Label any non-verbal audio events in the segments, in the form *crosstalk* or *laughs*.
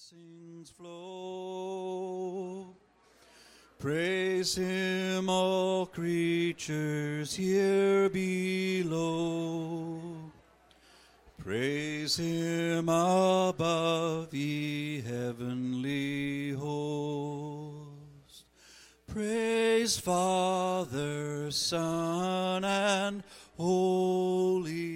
blessings flow. Praise him, all creatures here below. Praise him above, ye heavenly host. Praise Father, Son, and Holy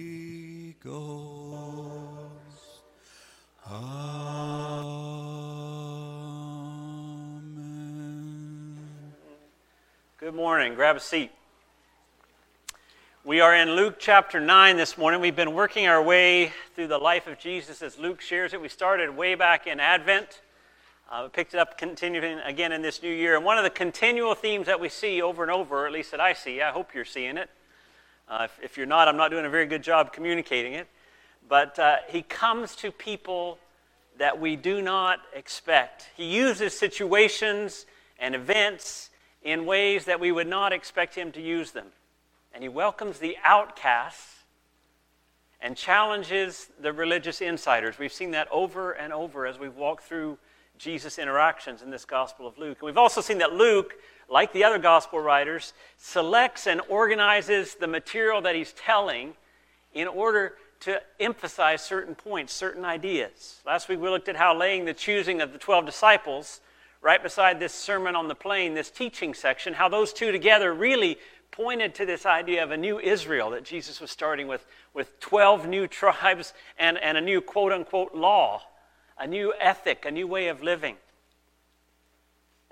morning. Grab a seat. We are in Luke chapter 9 this morning. We've been working our way through the life of Jesus as Luke shares it. We started way back in Advent. Uh, picked it up continuing again in this new year. And one of the continual themes that we see over and over, at least that I see, I hope you're seeing it. Uh, if, if, you're not, I'm not doing a very good job communicating it. But uh, he comes to people that we do not expect. He uses situations and events in ways that we would not expect him to use them. And he welcomes the outcasts and challenges the religious insiders. We've seen that over and over as we've walked through Jesus' interactions in this Gospel of Luke. And we've also seen that Luke, like the other Gospel writers, selects and organizes the material that he's telling in order to emphasize certain points, certain ideas. Last week we looked at how laying the choosing of the 12 disciples right beside this Sermon on the Plain, this teaching section, how those two together really pointed to this idea of a new Israel that Jesus was starting with, with 12 new tribes and, and a new quote unquote law, a new ethic, a new way of living.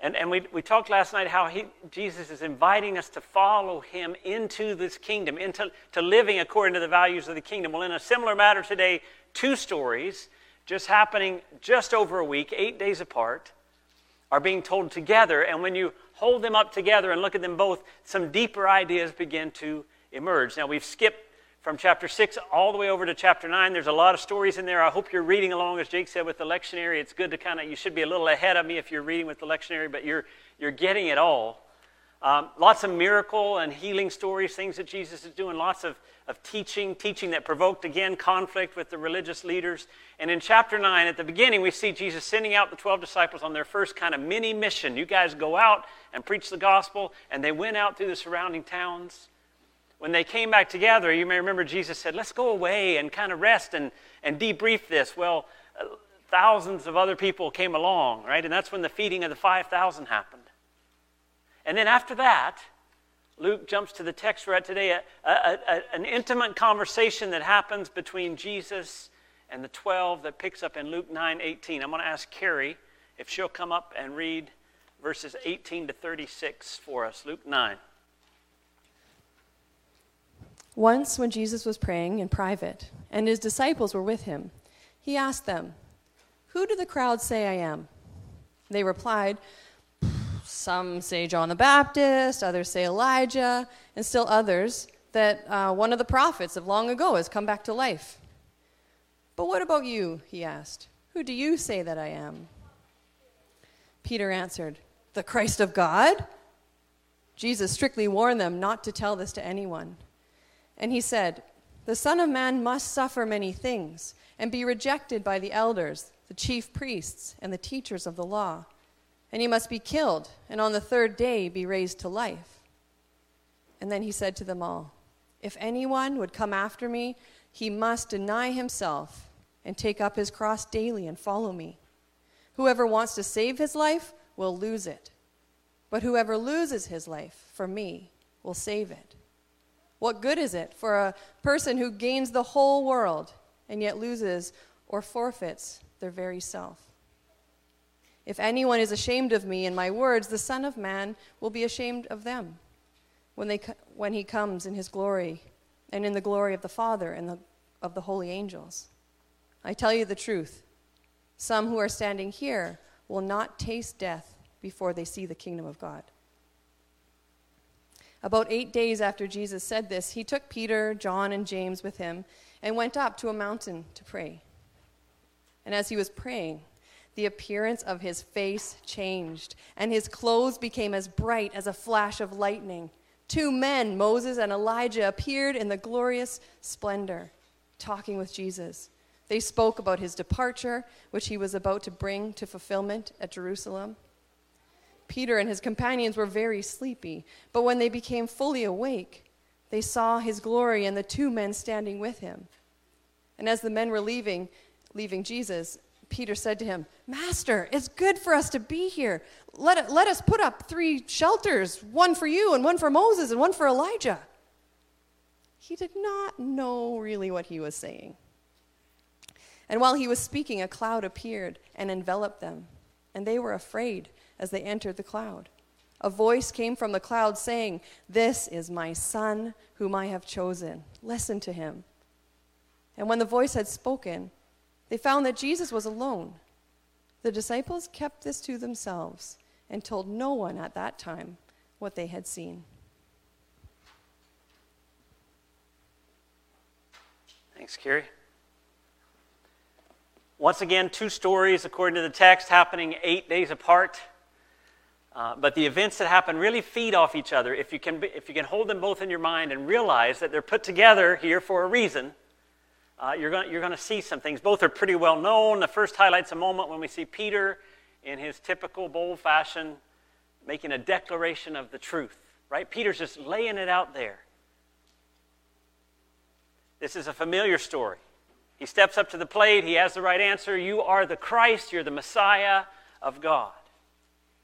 And, and we, we talked last night how he, Jesus is inviting us to follow him into this kingdom, into to living according to the values of the kingdom. Well, in a similar matter today, two stories just happening just over a week, eight days apart, are being told together. And when you hold them up together and look at them both, some deeper ideas begin to emerge. Now, we've skipped from chapter 6 all the way over to chapter 9. There's a lot of stories in there. I hope you're reading along, as Jake said, with the lectionary. It's good to kind of, you should be a little ahead of me if you're reading with the lectionary, but you're, you're getting it all. Um, lots of miracle and healing stories, things that Jesus is doing, lots of, of teaching, teaching that provoked, again, conflict with the religious leaders. And in chapter 9, at the beginning, we see Jesus sending out the 12 disciples on their first kind of mini mission. You guys go out and preach the gospel, and they went out through the surrounding towns when they came back together, you may remember Jesus said, Let's go away and kind of rest and, and debrief this. Well, uh, thousands of other people came along, right? And that's when the feeding of the 5,000 happened. And then after that, Luke jumps to the text we're at today, a, a, a, an intimate conversation that happens between Jesus and the 12 that picks up in Luke 9 18. I'm going to ask Carrie if she'll come up and read verses 18 to 36 for us. Luke 9. Once, when Jesus was praying in private, and his disciples were with him, he asked them, Who do the crowd say I am? They replied, Some say John the Baptist, others say Elijah, and still others that uh, one of the prophets of long ago has come back to life. But what about you? He asked. Who do you say that I am? Peter answered, The Christ of God? Jesus strictly warned them not to tell this to anyone. And he said, The Son of Man must suffer many things and be rejected by the elders, the chief priests, and the teachers of the law. And he must be killed, and on the third day be raised to life. And then he said to them all, If anyone would come after me, he must deny himself and take up his cross daily and follow me. Whoever wants to save his life will lose it, but whoever loses his life for me will save it. What good is it for a person who gains the whole world and yet loses or forfeits their very self? If anyone is ashamed of me and my words, the Son of Man will be ashamed of them when, they, when he comes in his glory and in the glory of the Father and the, of the holy angels. I tell you the truth. Some who are standing here will not taste death before they see the kingdom of God. About eight days after Jesus said this, he took Peter, John, and James with him and went up to a mountain to pray. And as he was praying, the appearance of his face changed, and his clothes became as bright as a flash of lightning. Two men, Moses and Elijah, appeared in the glorious splendor, talking with Jesus. They spoke about his departure, which he was about to bring to fulfillment at Jerusalem. Peter and his companions were very sleepy, but when they became fully awake, they saw his glory and the two men standing with him. And as the men were leaving, leaving Jesus, Peter said to him, Master, it's good for us to be here. Let, let us put up three shelters one for you, and one for Moses, and one for Elijah. He did not know really what he was saying. And while he was speaking, a cloud appeared and enveloped them, and they were afraid as they entered the cloud. A voice came from the cloud saying, This is my son whom I have chosen. Listen to him. And when the voice had spoken, they found that Jesus was alone. The disciples kept this to themselves and told no one at that time what they had seen. Thanks, Carrie. Once again, two stories, according to the text, happening eight days apart. Uh, but the events that happen really feed off each other. If you, can be, if you can hold them both in your mind and realize that they're put together here for a reason, uh, you're going you're to see some things. Both are pretty well known. The first highlights a moment when we see Peter in his typical bold fashion making a declaration of the truth, right? Peter's just laying it out there. This is a familiar story. He steps up to the plate, he has the right answer. You are the Christ, you're the Messiah of God.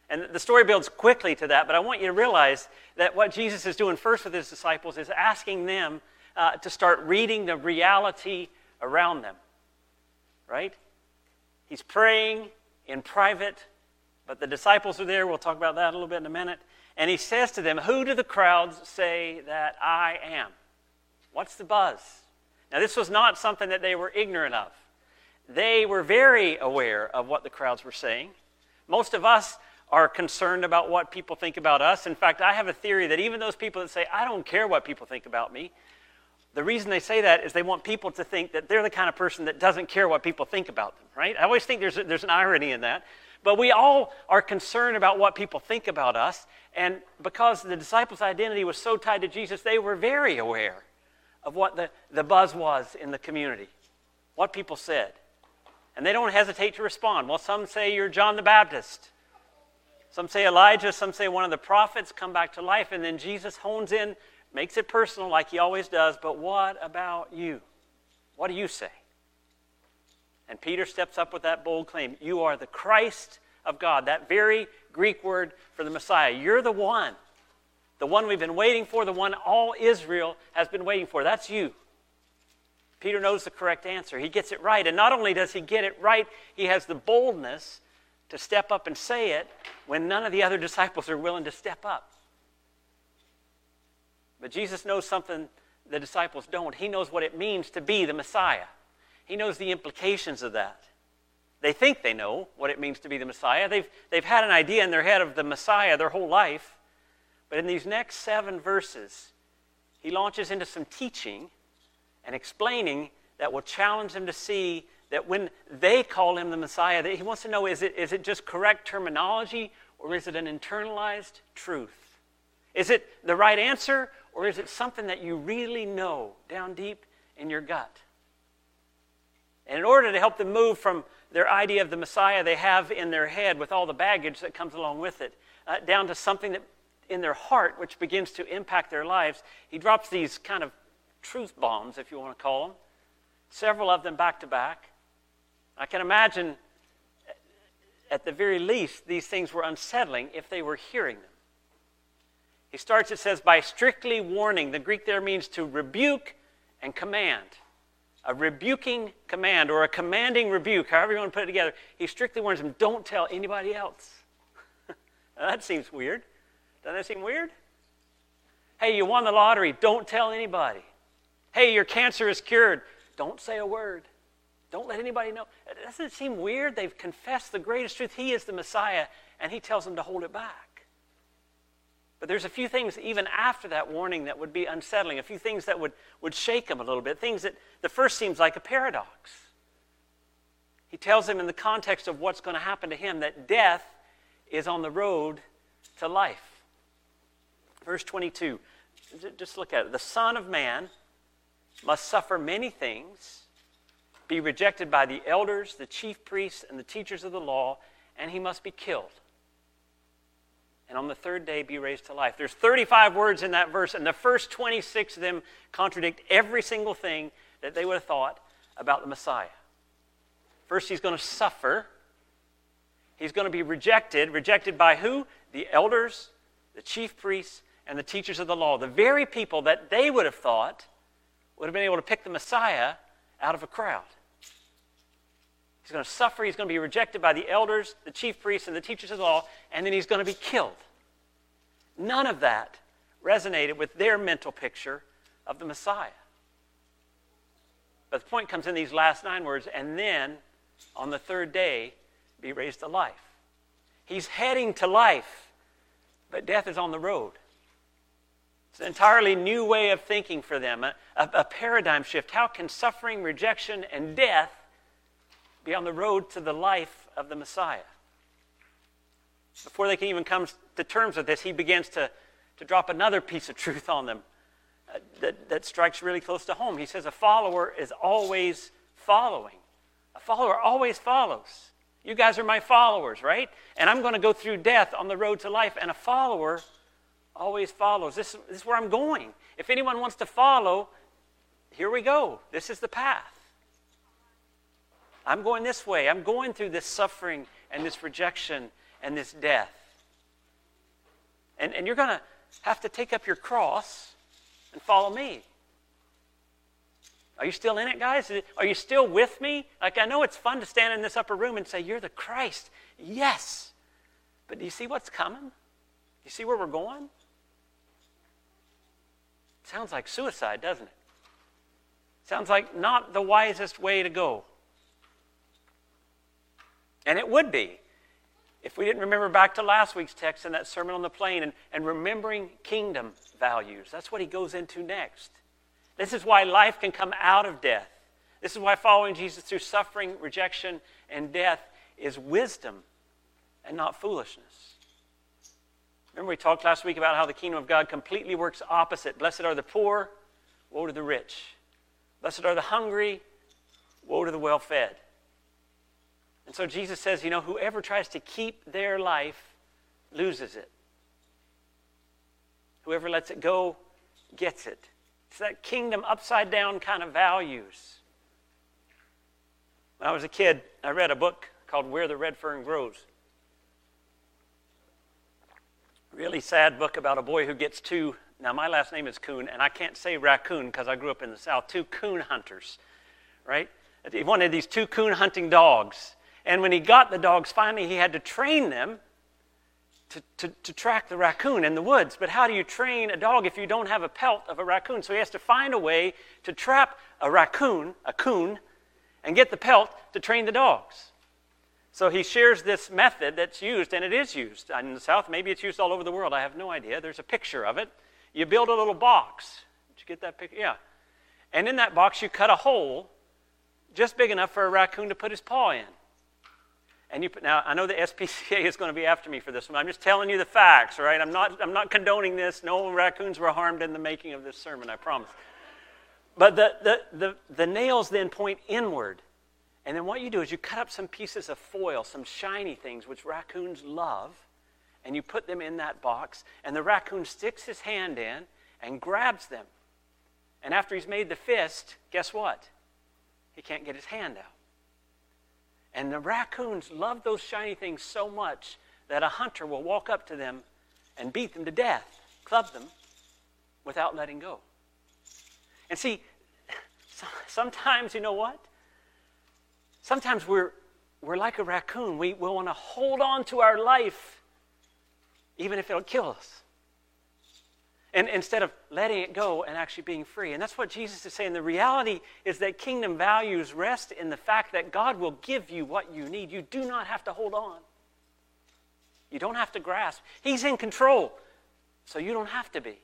And the story builds quickly to that, but I want you to realize that what Jesus is doing first with his disciples is asking them uh, to start reading the reality around them. Right? He's praying in private, but the disciples are there. We'll talk about that a little bit in a minute. And he says to them, Who do the crowds say that I am? What's the buzz? Now, this was not something that they were ignorant of. They were very aware of what the crowds were saying. Most of us are concerned about what people think about us. In fact, I have a theory that even those people that say, I don't care what people think about me, the reason they say that is they want people to think that they're the kind of person that doesn't care what people think about them, right? I always think there's, a, there's an irony in that. But we all are concerned about what people think about us. And because the disciples' identity was so tied to Jesus, they were very aware of what the, the buzz was in the community, what people said. And they don't hesitate to respond. Well, some say you're John the Baptist. Some say Elijah, some say one of the prophets come back to life, and then Jesus hones in, makes it personal like he always does. But what about you? What do you say? And Peter steps up with that bold claim You are the Christ of God, that very Greek word for the Messiah. You're the one the one we've been waiting for, the one all Israel has been waiting for. That's you. Peter knows the correct answer. He gets it right. And not only does he get it right, he has the boldness to step up and say it when none of the other *laughs* disciples are willing to step up. But Jesus knows something the disciples don't. He knows what it means to be the Messiah, he knows the implications of that. They think they know what it means to be the Messiah. They've, they've had an idea in their head of the Messiah their whole life. But in these next seven verses, he launches into some teaching and explaining that will challenge them to see that when they call him the Messiah, that he wants to know is it, is it just correct terminology or is it an internalized truth? Is it the right answer or is it something that you really know down deep in your gut? And in order to help them move from their idea of the Messiah they have in their head with all the baggage that comes along with it, uh, down to something that in their heart, which begins to impact their lives, he drops these kind of truth bombs, if you want to call them, several of them back to back. I can imagine, at the very least, these things were unsettling if they were hearing them. He starts, it says, by strictly warning. The Greek there means to rebuke and command. A rebuking command or a commanding rebuke, however you want to put it together. He strictly warns them, don't tell anybody else. *laughs* that seems weird. Doesn't that seem weird? Hey, you won the lottery. Don't tell anybody. Hey, your cancer is cured. Don't say a word. Don't let anybody know. Doesn't it seem weird? They've confessed the greatest truth. He is the Messiah, and he tells them to hold it back. But there's a few things even after that warning that would be unsettling, a few things that would, would shake him a little bit, things that the first seems like a paradox. He tells them in the context of what's going to happen to him that death is on the road to life. Verse 22, just look at it. The Son of Man must suffer many things, be rejected by the elders, the chief priests, and the teachers of the law, and he must be killed. And on the third day be raised to life. There's 35 words in that verse, and the first 26 of them contradict every single thing that they would have thought about the Messiah. First, he's going to suffer. He's going to be rejected. Rejected by who? The elders, the chief priests, and the teachers of the law. The very people that they would have thought would have been able to pick the Messiah out of a crowd. He's going to suffer. He's going to be rejected by the elders, the chief priests, and the teachers of the law, and then he's going to be killed. None of that resonated with their mental picture of the Messiah. But the point comes in these last nine words, and then on the third day be raised to life. He's heading to life, but death is on the road. It's an entirely new way of thinking for them, a, a, a, paradigm shift. How can suffering, rejection, and death be on the road to the life of the Messiah? Before they can even come to terms with this, he begins to, to drop another piece of truth on them uh, that, that strikes really close to home. He says, A follower is always following. A follower always follows. You guys are my followers, right? And I'm going to go through death on the road to life, and a follower always follows. This, this is where I'm going. If anyone wants to follow, here we go. This is the path. I'm going this way. I'm going through this suffering and this rejection and this death. And, and you're going to have to take up your cross and follow me. Are you still in it, guys? Are you still with me? Like, I know it's fun to stand in this upper room and say, You're the Christ. Yes. But do you see what's coming? Do you see where we're going? Sounds like suicide, doesn't it? Sounds like not the wisest way to go. And it would be if we didn't remember back to last week's text and that Sermon on the Plain and, and remembering kingdom values. That's what he goes into next. This is why life can come out of death. This is why following Jesus through suffering, rejection, and death is wisdom and not foolishness. Remember, we talked last week about how the kingdom of God completely works opposite. Blessed are the poor, woe to the rich. Blessed are the hungry, woe to the well fed. And so Jesus says, you know, whoever tries to keep their life loses it. Whoever lets it go gets it. It's that kingdom upside down kind of values. When I was a kid, I read a book called Where the Red Fern Grows. Really sad book about a boy who gets two. Now, my last name is Coon, and I can't say raccoon because I grew up in the South. Two coon hunters, right? He wanted these two coon hunting dogs. And when he got the dogs, finally, he had to train them to, to, to, track the raccoon in the woods. But how do you train a dog if you don't have a pelt of a raccoon? So he has to find a way to trap a raccoon, a coon, and get the pelt to train the dogs. So he shares this method that's used, and it is used in the South. Maybe it's used all over the world. I have no idea. There's a picture of it. You build a little box. Did you get that picture? Yeah. And in that box, you cut a hole just big enough for a raccoon to put his paw in. And you now I know the SPCA is going to be after me for this one. I'm just telling you the facts, right? I'm not, I'm not condoning this. No raccoons were harmed in the making of this sermon, I promise. But the, the, the, the nails then point inward. And then what you do is you cut up some pieces of foil, some shiny things which raccoons love, and you put them in that box. And the raccoon sticks his hand in and grabs them. And after he's made the fist, guess what? He can't get his hand out. And the raccoons love those shiny things so much that a hunter will walk up to them and beat them to death, club them, without letting go. And see, sometimes, you know what? Sometimes we're, we're like a raccoon. We, we want to hold on to our life even if it'll kill us. And instead of letting it go and actually being free. And that's what Jesus is saying. The reality is that kingdom values rest in the fact that God will give you what you need. You do not have to hold on, you don't have to grasp. He's in control, so you don't have to be.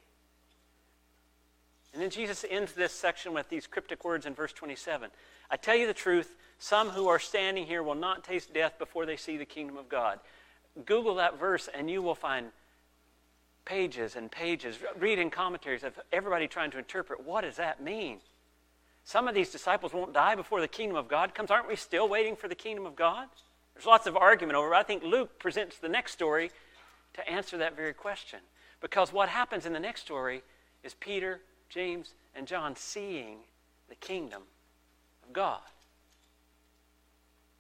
And then Jesus ends this section with these cryptic words in verse 27. I tell you the truth, some who are standing here will not taste death before they see the kingdom of God. Google that verse and you will find pages and pages reading commentaries of everybody trying to interpret what does that mean? some of these disciples won't die before the kingdom of God comes. Aren't we still waiting for the kingdom of God? There's lots of argument over it. I think Luke presents the next story to answer that very question. Because what happens in the next story is Peter, James, and John seeing the kingdom of God.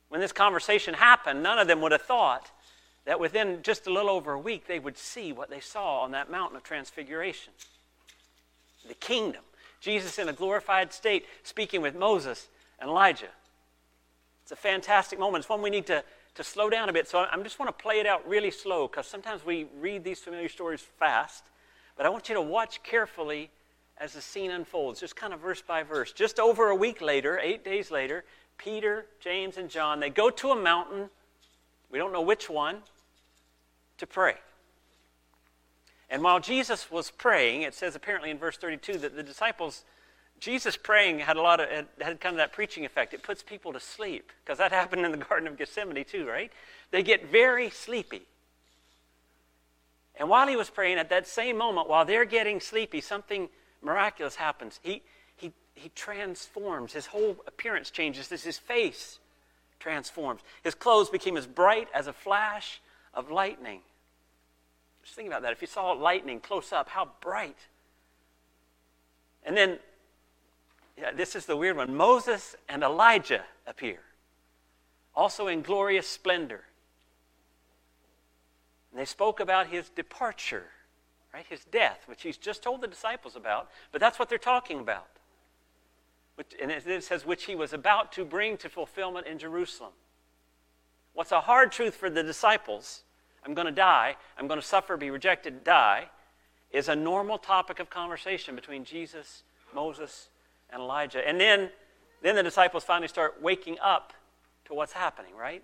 When this conversation happened, none of them would have thought that within just a little over a week they would see what they saw on that mountain of transfiguration the kingdom. Jesus in a glorified state speaking with Moses and Elijah. It's a fantastic moment. It's one we need to, to slow down a bit. So I just want to play it out really slow because sometimes we read these familiar stories fast. But I want you to watch carefully as the scene unfolds, just kind of verse by verse. Just over a week later, eight days later, Peter, James, and John, they go to a mountain, we don't know which one, to pray. And while Jesus was praying, it says apparently in verse 32 that the disciples, Jesus praying had a lot of, had, had kind of that preaching effect. It puts people to sleep, because that *laughs* happened in the Garden of Gethsemane too, right? They get very sleepy. And while he was praying, at that same moment, while they're getting sleepy, something miraculous happens. He, he, he transforms. His whole appearance changes. His face transforms. His clothes became as bright as a flash of lightning. Just think about that. If you saw lightning close up, how bright. And then, yeah, this is the weird one Moses and Elijah appear, also in glorious splendor. And they spoke about his departure, right? His death, which he's just told the disciples about, but that's what they're talking about. Which, and it says, which he was about to bring to fulfillment in Jerusalem. What's a hard truth for the disciples I'm going to die, I'm going to suffer, be rejected, die, is a normal topic of conversation between Jesus, Moses, and Elijah. And then, then the disciples finally start waking up to what's happening, right?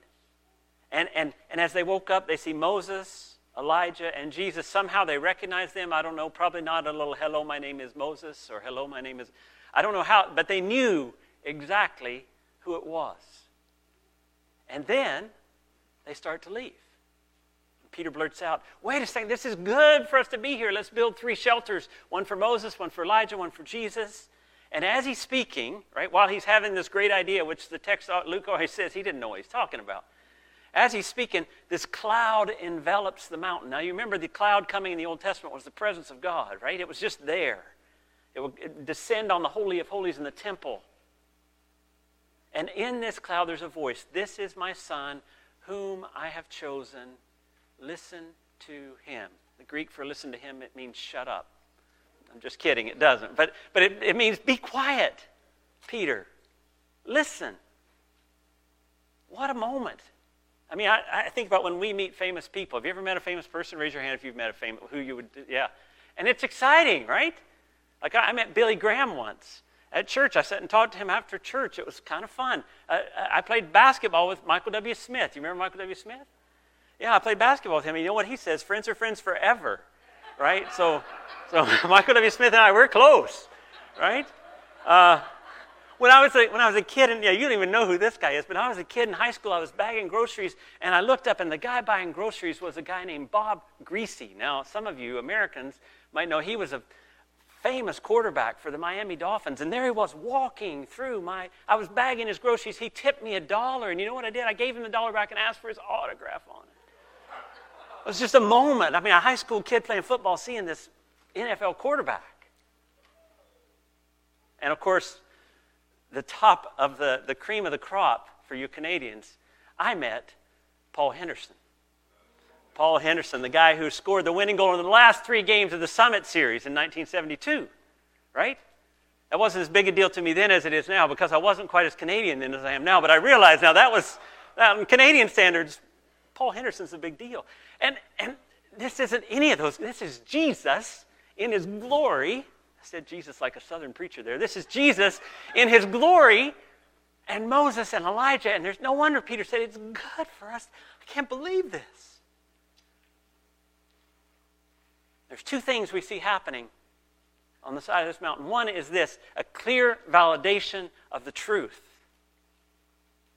And, and, and as they woke up, they see Moses, Elijah, and Jesus. Somehow they recognize them. I don't know, probably not a little, hello, my name is Moses, or hello, my name is. I don't know how, but they knew exactly who it was. And then they start to leave. Peter blurts out, Wait a second, this is good for us to be here. Let's build three shelters one for Moses, one for Elijah, one for Jesus. And as he's speaking, right, while he's having this great idea, which the text, uh, Luke always says he didn't know what he's talking about. As he's speaking, this cloud envelops the mountain. Now, you remember the cloud coming in the Old Testament was the presence of God, right? It was just there. It would descend on the Holy of Holies in the temple. And in this cloud, there's a voice This is my Son, whom I have chosen listen to him. The Greek for listen to him, it means shut up. I'm just kidding, it doesn't. But, but it, it means be quiet, Peter. Listen. What a moment. I mean, I, I, think about when we meet famous people. Have you ever met a famous person? Raise your hand if you've met a famous, who you would, yeah. And it's exciting, right? Like I, I met Billy Graham once at church. I sat and talked to him after church. It was kind of fun. Uh, I played basketball with Michael W. Smith. You remember Michael W. Smith? Yeah, I played basketball with him. And you know what he says? Friends are friends forever, right? So, so *laughs* Michael W. Smith and I, we're close, right? Uh, when I was a, when I was a kid, and yeah, you don't even know who this guy is, but I was a kid in high school. I was bagging groceries, and I looked up, and the guy buying groceries was a guy named Bob Griese. Now, some of you Americans might know he was a famous quarterback for the Miami Dolphins, and there he was walking through my. I was bagging his groceries. He tipped me a dollar, and you know what I did? I gave him the dollar back and asked for his autograph on it. It was just a moment. I mean, a high school kid playing football seeing this NFL quarterback. And of course, the top of the, the cream of the crop for you Canadians, I met Paul Henderson. Paul Henderson, the guy who scored the winning goal in the last three games of the Summit Series in 1972, right? That wasn't as big a deal to me then as it is now because I wasn't quite as Canadian then as I am now. But I realized now that was, um, Canadian standards, Paul Henderson's a big deal. And, and this isn't any of those. This is Jesus in his glory. I said Jesus like a southern preacher there. This is Jesus in his glory and Moses and Elijah. And there's no wonder Peter said, It's good for us. I can't believe this. There's two things we see happening on the side of this mountain. One is this a clear validation of the truth.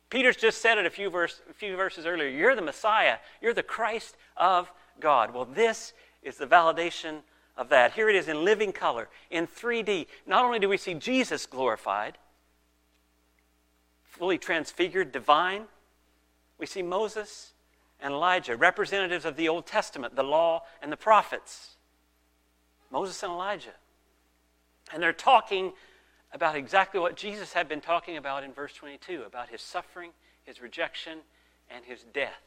Peter's just said it a few, verse, a few verses earlier. You're the Messiah. You're the Christ of God. Well, this is the validation of that. Here it is in living color, in 3D. Not only do we see Jesus glorified, fully transfigured, divine. We see Moses and Elijah, representatives of the Old Testament, the law and the prophets. Moses and Elijah. And they're talking about exactly what Jesus had been talking about in verse 22 about his suffering, his rejection, and his death.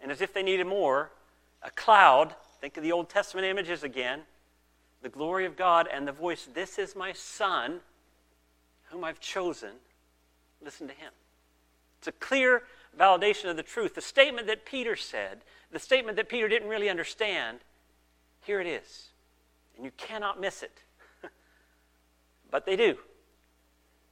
And as if they needed more, a cloud, think of the Old Testament images again, the glory of God and the voice, This is my Son, whom I've chosen. Listen to him. It's a clear validation of the truth. The statement that Peter said, the statement that Peter didn't really understand, here it is. And you cannot miss it. But they do.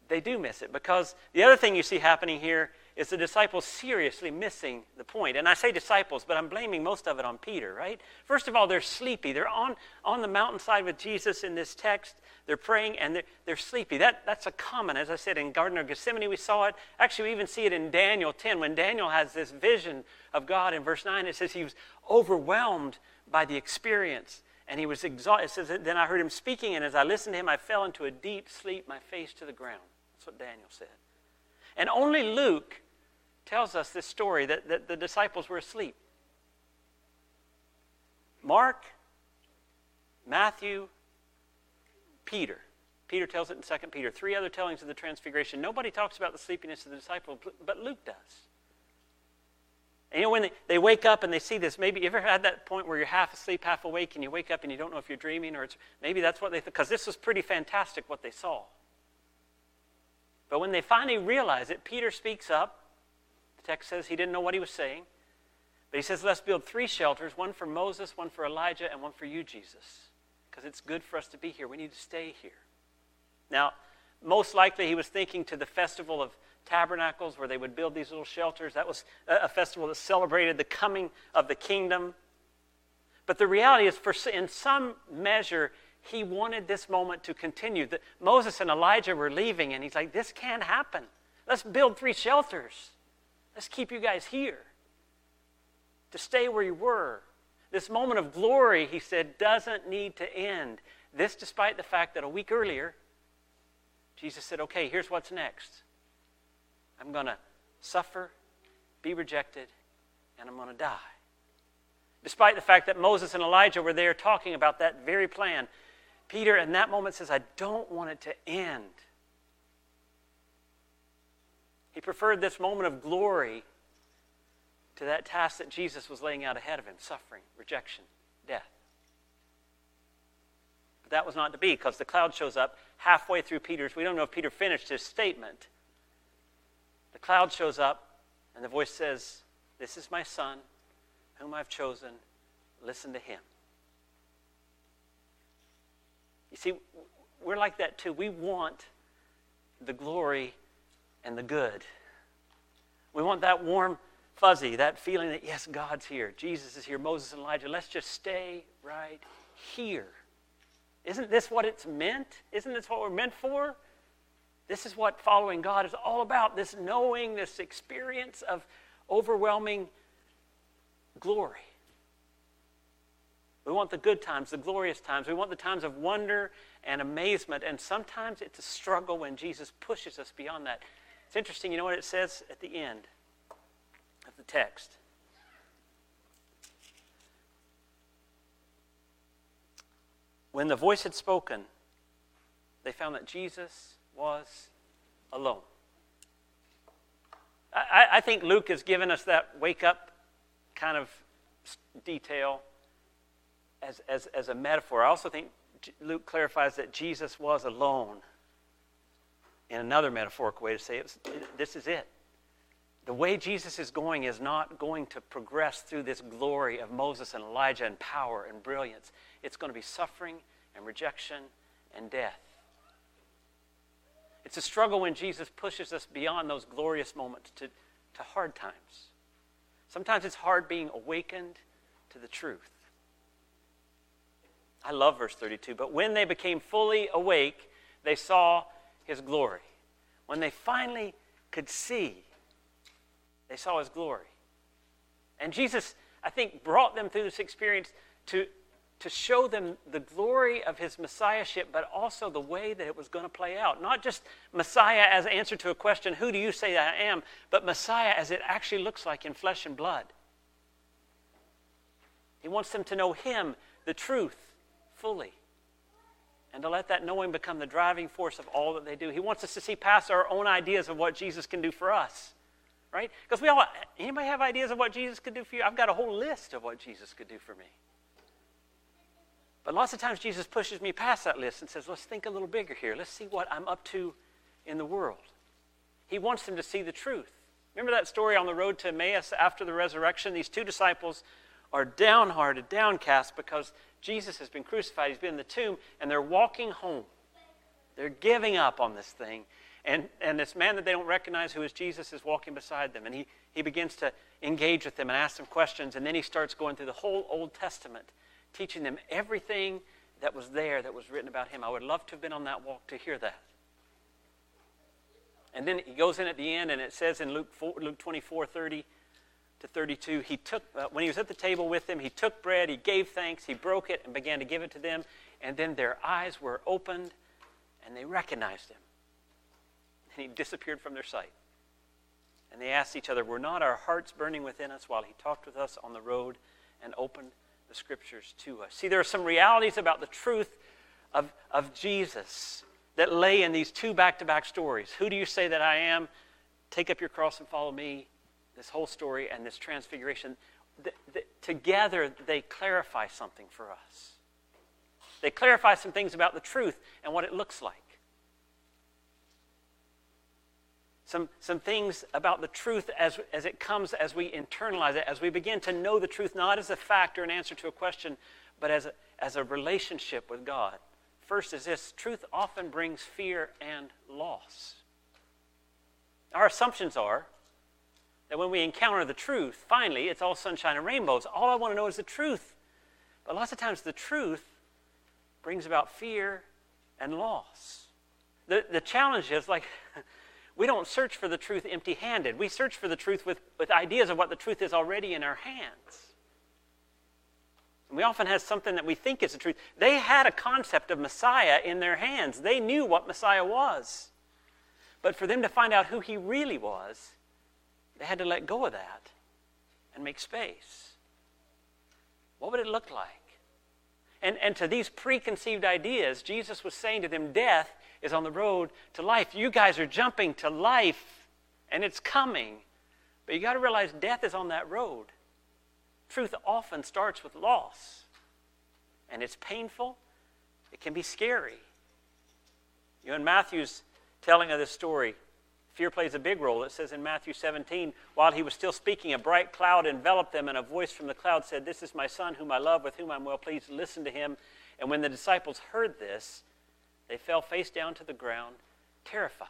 They do miss it because the other thing you see happening here is the disciples seriously missing the point. And I say disciples, but I'm blaming most of it on Peter, right? First of all, they're sleepy. They're on, on the mountainside with Jesus in this text. They're praying and they're, they're sleepy. That, that's a common, as I said, in Garden of Gethsemane, we saw it. Actually, we even see it in Daniel 10. When Daniel has this vision of God in verse 9, it says he was overwhelmed by the experience. And he was exhausted. It says, Then I heard him speaking, and as I listened to him, I fell into a deep sleep, my face to the ground. That's what Daniel said. And only Luke tells us this story that, that the disciples were asleep. Mark, Matthew, Peter. Peter tells it in 2 Peter. Three other tellings of the transfiguration. Nobody talks about the sleepiness of the disciples, but Luke does. And you know, when they, they wake up and they see this, maybe you ever had that point where you're half asleep, half awake, and you wake up and you don't know if you're dreaming or it's maybe that's what they thought, because this was pretty fantastic what they saw. But when they finally realize it, Peter speaks up The text says he didn't know what he was saying. But he says, let's build three shelters one for Moses, one for Elijah, and one for you, Jesus. Because it's good for us to be here. We need to stay here. Now, most likely he was thinking to the festival of tabernacles where they would build these little shelters. That was a festival that celebrated the coming of the kingdom. But the reality is, for in some measure, he wanted this moment to continue. That Moses and Elijah were leaving, and he's like, "This can't happen. Let's build three shelters." Let's keep you guys here to stay where you were. This moment of glory, he said, doesn't need to end. This, despite the fact that a week earlier, Jesus said, okay, here's what's next. I'm going to suffer, be rejected, and I'm going to die. Despite the fact that Moses and Elijah were there talking about that very plan, Peter in that moment says, I don't want it to end. He preferred this moment of glory to that task that Jesus was laying out ahead of him suffering, rejection, death. But that was not to be because the cloud shows up halfway through Peter's. We don't know if Peter finished his statement. Cloud shows up, and the voice says, This is my son, whom I've chosen. Listen to him. You see, we're like that too. We want the glory and the good. We want that warm fuzzy, that feeling that, yes, God's here, Jesus is here, Moses and Elijah. Let's just stay right here. Isn't this what it's meant? Isn't this what we're meant for? This is what following God is all about this knowing, this experience of overwhelming glory. We want the good times, the glorious times. We want the times of wonder and amazement. And sometimes it's a struggle when Jesus pushes us beyond that. It's interesting, you know what it says at the end of the text? When the voice had spoken, they found that Jesus was alone. I, I think Luke has given us that wake up kind of detail as, as, as a metaphor. I also think Luke clarifies that Jesus was alone in another metaphorical way to say it, this is it. The way Jesus is going is not going to progress through this glory of Moses and Elijah and power and brilliance. It's going to be suffering and rejection and death. It's a struggle when Jesus pushes us beyond those glorious moments to, to hard times. Sometimes it's hard being awakened to the truth. I love verse 32. But when they became fully awake, they saw his glory. When they finally could see, they saw his glory. And Jesus, I think, brought them through this experience to, to show them the glory of his messiahship, but also the way that it was going to play out. Not just Messiah as answer to a question, who do you say I am, but Messiah as it actually looks like in flesh and blood. He wants them to know him, the truth, fully. And to let that knowing become the driving force of all that they do. He wants us to see past our own ideas of what Jesus can do for us. Right? Because we all anybody have ideas of what Jesus could do for you? I've got a whole list of what Jesus could do for me. But lots of times Jesus pushes me past that list and says, let's think a little bigger here. Let's see what I'm up to in the world. He wants them to see the truth. Remember that story on the road to Emmaus after the resurrection? These two disciples are downhearted, downcast because Jesus has been crucified. He's been in the tomb, and they're walking home. They're giving up on this thing. And, and this man that they don't recognize, who is Jesus, is walking beside them. And he, he begins to engage with them and ask them questions. And then he starts going through the whole Old Testament teaching them everything that was there that was written about him. I would love to have been on that walk to hear that. And then he goes in at the end, and it says in Luke, 4, Luke 24 30 to 32, he took, uh, when he was at the table with them, he took bread, he gave thanks, he broke it, and began to give it to them. And then their eyes were opened, and they recognized him. And he disappeared from their sight. And they asked each other, Were not our hearts burning within us while he talked with us on the road and opened the scriptures to us. See, there are some realities about the truth of, of Jesus that lay in these two back to back stories. Who do you say that I am? Take up your cross and follow me. This whole story and this transfiguration. The, the, together, they clarify something for us. They clarify some things about the truth and what it looks like. Some, some things about the truth as, as it comes, as we internalize it, as we begin to know the truth, not as a fact or an answer to a question, but as a, as a relationship with God. First is this truth often brings fear and loss. Our assumptions are that when we encounter the truth, finally, it's all sunshine and rainbows. All I want to know is the truth. But lots of times, the truth brings about fear and loss. The, the challenge is like, we don't search for the truth empty handed. We search for the truth with, with ideas of what the truth is already in our hands. And we often have something that we think is the truth. They had a concept of Messiah in their hands, they knew what Messiah was. But for them to find out who he really was, they had to let go of that and make space. What would it look like? And, and to these preconceived ideas, Jesus was saying to them, Death is on the road to life. You guys are jumping to life, and it's coming. But you got to realize death is on that road. Truth often starts with loss, and it's painful, it can be scary. You know, in Matthew's telling of this story, fear plays a big role. It says in Matthew 17, while he was still speaking, a bright cloud enveloped them, and a voice from the cloud said, This is my son whom I love, with whom I'm well pleased. Listen to him. And when the disciples heard this, they fell face down to the ground, terrified.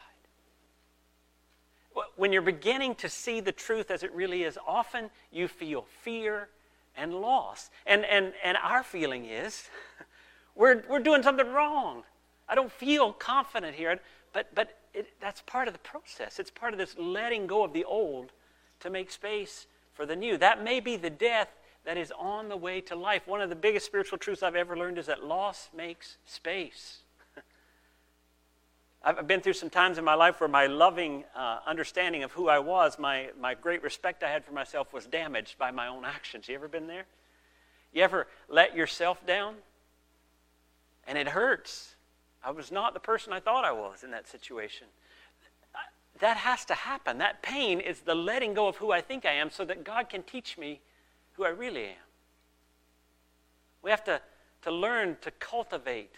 When you're beginning to see the truth as it really is, often you feel fear and loss. And, and, and our feeling is *laughs* we're, we're doing something wrong. I don't feel confident here. But, but it, that's part of the process. It's part of this letting go of the old to make space for the new. That may be the death that is on the way to life. One of the biggest spiritual truths I've ever learned is that loss makes space. *laughs* I've been through some times in my life where my loving uh, understanding of who I was, my, my great respect I had for myself, was damaged by my own actions. You ever been there? You ever let yourself down? And it hurts. I was not the person I thought I was in that situation. That has to happen. That pain is the letting go of who I think I am so that God can teach me who I really am. We have to, to learn to cultivate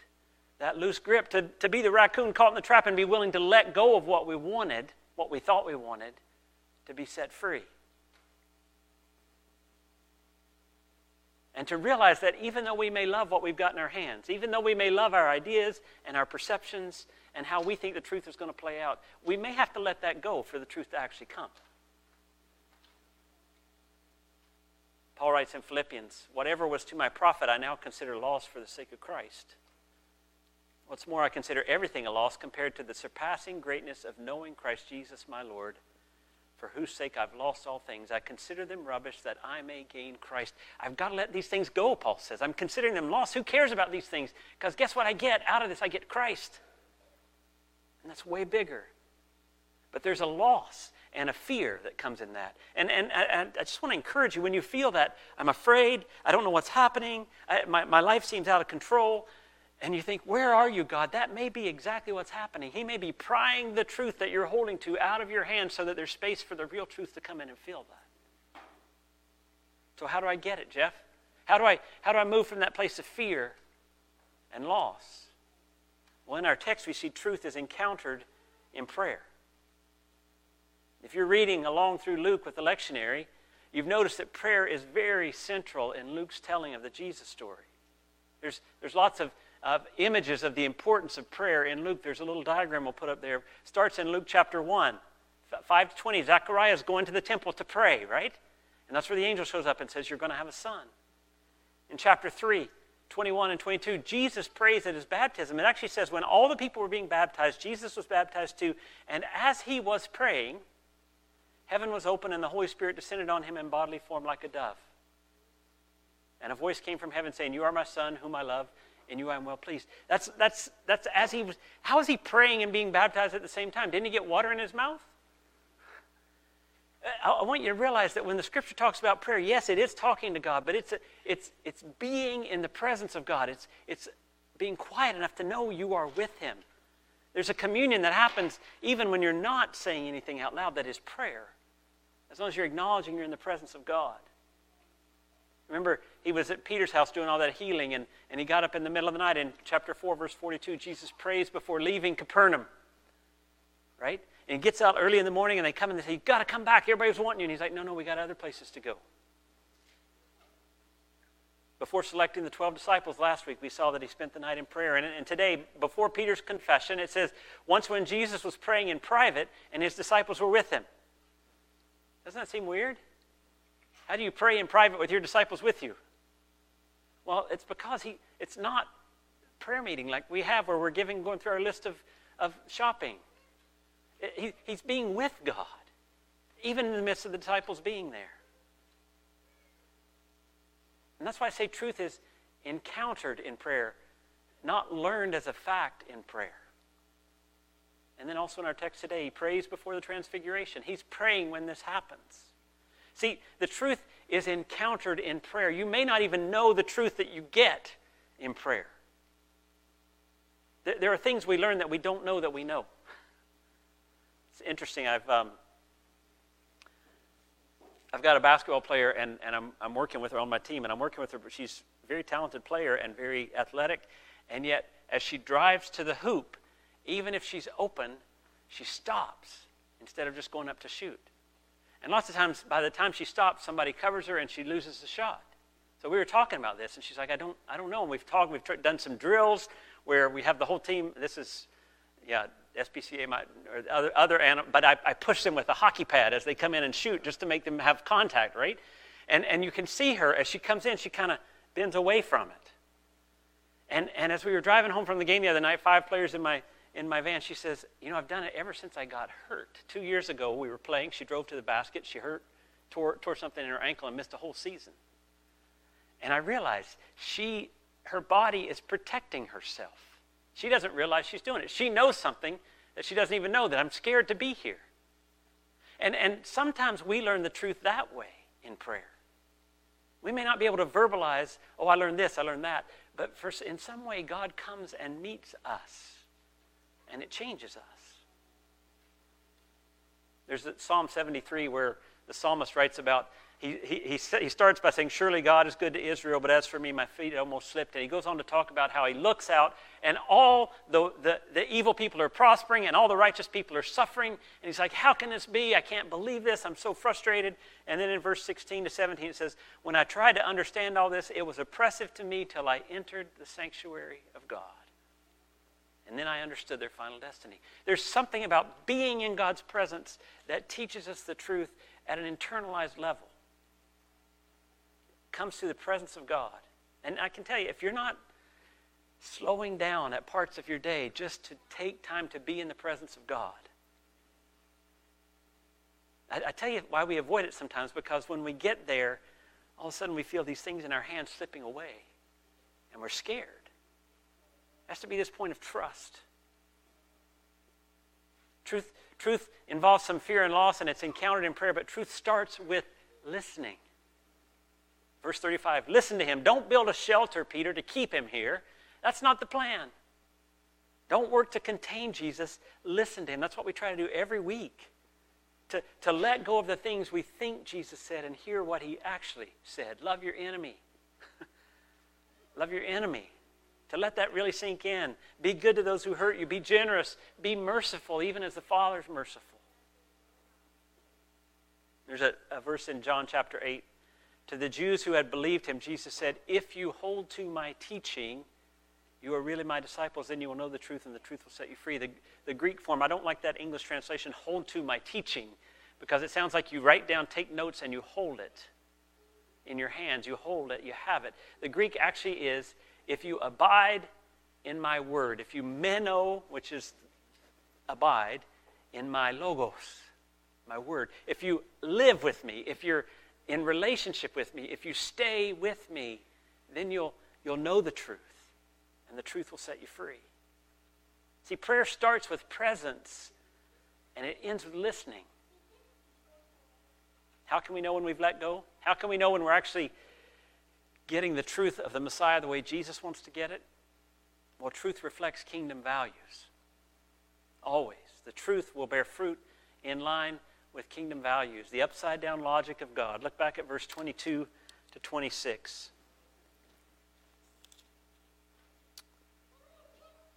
that loose grip, to, to be the raccoon caught in the trap and be willing to let go of what we wanted, what we thought we wanted, to be set free. And to realize that even though we may love what we've got in our hands, even though we may love our ideas and our perceptions and how we think the truth is going to play out, we may have to let that go for the truth to actually come. Paul writes in Philippians, Whatever was to my profit, I now consider loss for the sake of Christ. What's more, I consider everything a loss compared to the surpassing greatness of knowing Christ Jesus my Lord, for whose sake I've lost all things. I consider them rubbish that I may gain Christ. I've got to let these things go, Paul says. I'm considering them lost. Who cares about these things? Because guess what I get out of this? I get Christ. And that's way bigger. But there's a loss and a fear that comes in that. And, and, and I just want to encourage you when you feel that, I'm afraid, I don't know what's happening, I, my, my life seems out of control, and you think, Where are you, God? That may be exactly what's happening. He may be prying the truth that you're holding to out of your hand so that there's space for the real truth to come in and fill that. So, how do I get it, Jeff? How do I, how do I move from that place of fear and loss? Well, in our text, we see truth is encountered in prayer. If you're reading along through Luke with the lectionary, you've noticed that prayer is very central in Luke's telling of the Jesus story. There's, there's lots of of images of the importance of prayer in Luke. There's a little diagram we'll put up there. Starts in Luke chapter 1, 5 to 20. Zechariah is going to the temple to pray, right? And that's where the angel shows up and says, You're going to have a son. In chapter 3, 21 and 22, Jesus prays at his baptism. It actually says, When all the people were being baptized, Jesus was baptized too. And as he was praying, heaven was open and the Holy Spirit descended on him in bodily form like a dove. And a voice came from heaven saying, You are my son, whom I love in you I am well pleased. That's, that's, that's as he was, how is he praying and being baptized at the same time? Didn't he get water in his mouth? Uh, I, I want you to realize that when the scripture talks about prayer, yes, it is talking to God, but it's, it's, it's being in the presence of God. It's, it's being quiet enough to know you are with him. There's a communion that happens even when you're not saying anything out loud that is prayer, as long as you're acknowledging you're in the presence of God. Remember, he was at Peter's house doing all that healing, and, and he got up in the middle of the night in chapter 4, verse 42. Jesus prays before leaving Capernaum, right? And he gets out early in the morning, and they come and they say, You've got to come back. Everybody's wanting you. And he's like, No, no, we got other places to go. Before selecting the 12 disciples last week, we saw that he spent the night in prayer. And, and today, before Peter's confession, it says, Once when Jesus was praying in private, and his disciples were with him. Doesn't that seem weird? How do you pray in private with your disciples with you? Well, it's because he, it's not prayer meeting like we have where we're giving, going through our list of, of shopping. He, he's being with God, even in the midst of the disciples being there. And that's why I say truth is encountered in prayer, not learned as a fact in prayer. And then also in our text today, he prays before the transfiguration. He's praying when this happens. See, the truth is encountered in prayer. You may not even know the truth that you get in prayer. There are things we learn that we don't know that we know. It's interesting. I've, um, I've got a basketball player, and, and I'm, I'm working with her on my team, and I'm working with her. but She's a very talented player and very athletic, and yet as she drives to the hoop, even if she's open, she stops instead of just going up to shoot. And lots of times, by the time she stops, somebody covers her and she loses the shot. So we were talking about this, and she's like, I don't, I don't know. And we've talked, we've tr- done some drills where we have the whole team. This is, yeah, SPCA might, or other, other anim- but I, I push them with a hockey pad as they come in and shoot just to make them have contact, right? And, and you can see her as she comes in, she kind of bends away from it. And, and as we were driving home from the game the other night, five players in my in my van, she says, You know, I've done it ever since I got hurt. Two years ago, we were playing. She drove to the basket. She hurt, tore, tore something in her ankle, and missed a whole season. And I realized she, her body is protecting herself. She doesn't realize she's doing it. She knows something that she doesn't even know that I'm scared to be here. And, and sometimes we learn the truth that way in prayer. We may not be able to verbalize, oh, I learned this, I learned that, but for, in some way, God comes and meets us and it changes us. There's Psalm 73 where the psalmist writes about, he, he, he, starts by saying, Surely God is good to Israel, but as for me, my feet almost slipped. And he goes on to talk about how he looks out and all the, the, the evil people are prospering and all the righteous people are suffering. And he's like, How can this be? I can't believe this. I'm so frustrated. And then in verse 16 to 17, it says, When I tried to understand all this, it was oppressive to me till I entered the sanctuary of God. And then I understood their final destiny. There's something about being in God's presence that teaches us the truth at an internalized level. It comes through the presence of God. And I can tell you, if you're not slowing down at parts of your day just to take time to be in the presence of God, I, I tell you why we avoid it sometimes because when we get there, all of a sudden we feel these things in our hands slipping away and we're scared. Has to be this point of trust. Truth, truth involves some fear and loss and it's encountered in prayer, but truth starts with listening. Verse 35 Listen to him. Don't build a shelter, Peter, to keep him here. That's not the plan. Don't work to contain Jesus. Listen to him. That's what we try to do every week. To, to let go of the things we think Jesus said and hear what he actually said. Love your enemy. *laughs* Love your enemy. To let that really sink in. Be good to those who hurt you. Be generous. Be merciful, even as the Father's merciful. There's a, a verse in John chapter 8. To the Jews who had believed him, Jesus said, If you hold to my teaching, you are really my disciples, then you will know the truth, and the truth will set you free. The, the Greek form, I don't like that English translation, hold to my teaching, because it sounds like you write down, take notes, and you hold it in your hands. You hold it, you have it. The Greek actually is if you abide in my word, if you meno, which is abide, in my logos, my word, if you live with me, if you're in relationship with me, if you stay with me, then you'll, you'll know the truth and the truth will set you free. See, prayer starts with presence and it ends with listening. How can we know when we've let go? How can we know when we're actually getting the truth of the Messiah the way Jesus wants to get it? Well, truth reflects kingdom values. Always. The truth will bear fruit in line with kingdom values, the upside down logic of God. Look back at verse 22 to 26.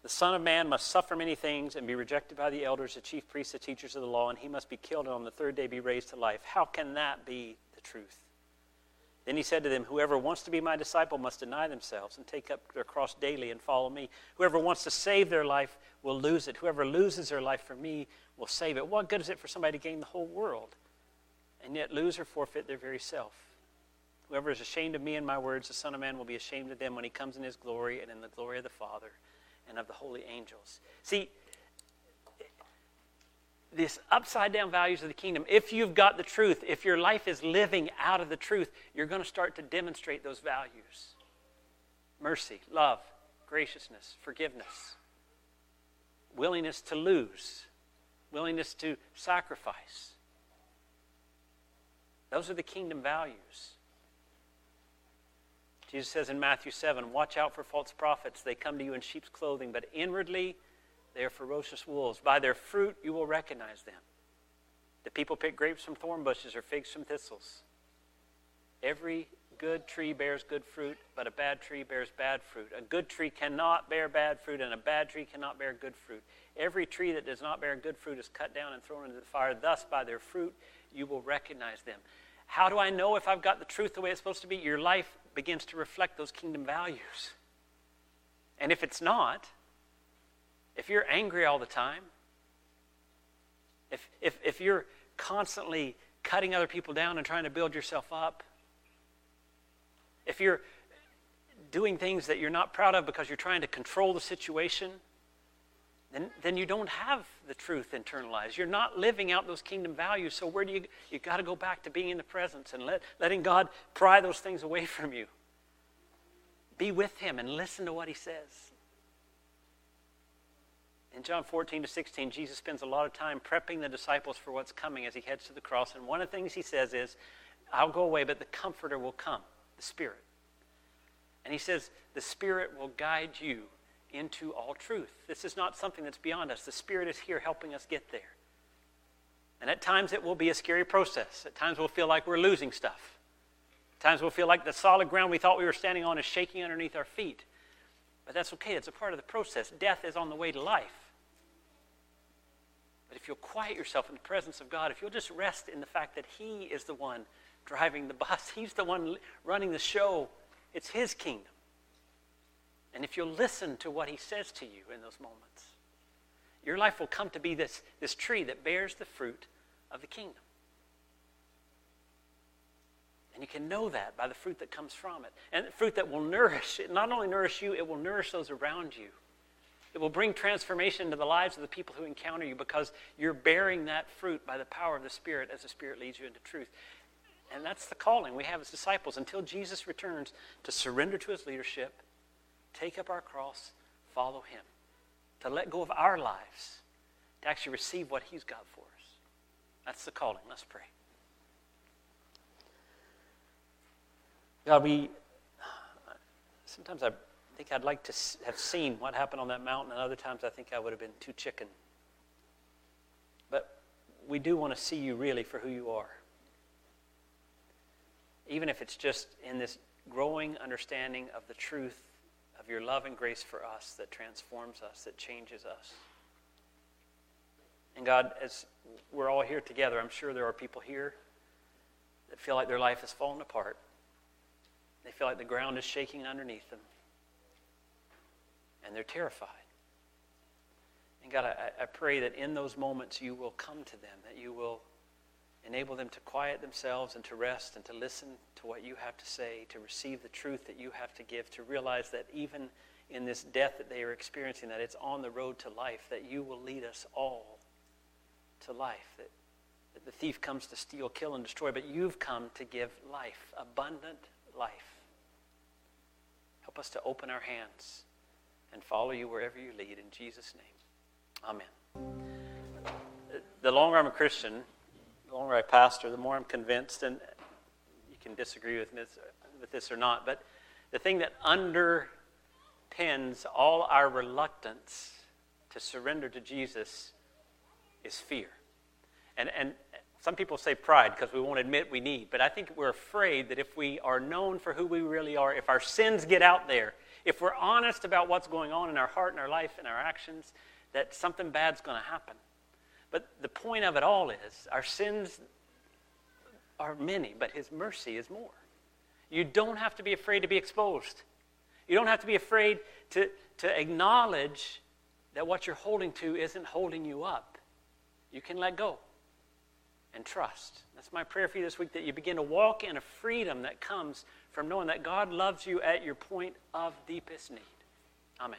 The Son of Man must suffer many things and be rejected by the elders, the chief priests, the teachers of the law, and he must be killed and on the third day be raised to life. How can that be the truth? Then he said to them, Whoever wants to be my disciple must deny themselves and take up their cross daily and follow me. Whoever wants to save their life will lose it. Whoever loses their life for me will save it. What good is it for somebody to gain the whole world and yet lose or forfeit their very self? Whoever is ashamed of me and my words, the Son of Man will be ashamed of them when he comes in his glory and in the glory of the Father and of the holy angels. See, this upside down values of the kingdom, if you've got the truth, if your life is living out of the truth, you're going to start to demonstrate those values mercy, love, graciousness, forgiveness, willingness to lose, willingness to sacrifice. Those are the kingdom values. Jesus says in Matthew 7 Watch out for false prophets. They come to you in sheep's clothing, but inwardly they are ferocious wolves. By their fruit you will recognize them. Do people pick grapes from thorn bushes or figs from thistles? Every good tree bears good fruit, but a bad tree bears bad fruit. A good tree cannot bear bad fruit, and a bad tree cannot bear good fruit. Every tree that does not bear good fruit is cut down and thrown into the fire. Thus, by their fruit, you will recognize them. How do I know if I've got the truth the way it's supposed to be? Your life begins to reflect those kingdom values. And if it's not, if you're angry all the time, if, if, if you're constantly cutting other people down and trying to build yourself up, if you're doing things that you're not proud of because you're trying to control the situation, then, then you don't have the truth internalized. You're not living out those kingdom values. So where do you you've got to go back to being in the presence and let, letting God pry those things away from you. Be with him and listen to what he says. In John 14 to 16, Jesus spends a lot of time prepping the disciples for what's coming as he heads to the cross. And one of the things he says is, I'll go away, but the Comforter will come, the Spirit. And he says, The Spirit will guide you into all truth. This is not something that's beyond us. The Spirit is here helping us get there. And at times it will be a scary process. At times we'll feel like we're losing stuff. At times we'll feel like the solid ground we thought we were standing on is shaking underneath our feet. But that's okay, it's a part of the process. Death is on the way to life. But if you'll quiet yourself in the presence of God, if you'll just rest in the fact that He is the one driving the bus, *laughs* He's the one running the show, it's His kingdom. And if you'll listen to what He says to you in those moments, your life will come to be this, this tree that bears the fruit of the kingdom. And you can know that by the fruit that comes from it. And fruit that will nourish, it not only nourish you, it will nourish those around you. It will bring transformation to the lives of the people who encounter you because you're bearing that fruit by the power of the Spirit as the Spirit leads you into truth. And that's the calling we have as disciples until Jesus returns to surrender to his leadership, take up our cross, follow him, to let go of our lives, to actually receive what he's got for us. That's the calling. Let's pray. God, we sometimes I think I'd like to have seen what happened on that mountain, and other times I think I would have been too chicken. But we do want to see you really for who you are. Even if it's just in this growing understanding of the truth of your love and grace for us that transforms us, that changes us. And God, as we're all here together, I'm sure there are people here that feel like their life has fallen apart. They feel like the ground is shaking underneath them. And they're terrified. And God, I, I pray that in those moments you will come to them, that you will enable them to quiet themselves and to rest and to listen to what you have to say, to receive the truth that you have to give, to realize that even in this death that they are experiencing, that it's on the road to life, that you will lead us all to life, that, that the thief comes to steal, kill, and destroy, but you've come to give life, abundant life. Help us to open our hands and follow you wherever you lead. In Jesus' name, amen. The longer I'm a Christian, the longer I pastor, the more I'm convinced, and you can disagree with this, with this or not, but the thing that underpins all our reluctance to surrender to Jesus is fear. And, and some people say pride because we won't admit we need, but I think we're afraid that if we are known for who we really are, if our sins get out there, if we're honest about what's going on in our heart and our life and our actions, that something bad's going to happen. But the point of it all is our sins are many, but His mercy is more. You don't have to be afraid to be exposed. You don't have to be afraid to, to acknowledge that what you're holding to isn't holding you up. You can let go and trust. That's my prayer for you this week that you begin to walk in a freedom that comes from knowing that God loves you at your point of deepest need. Amen.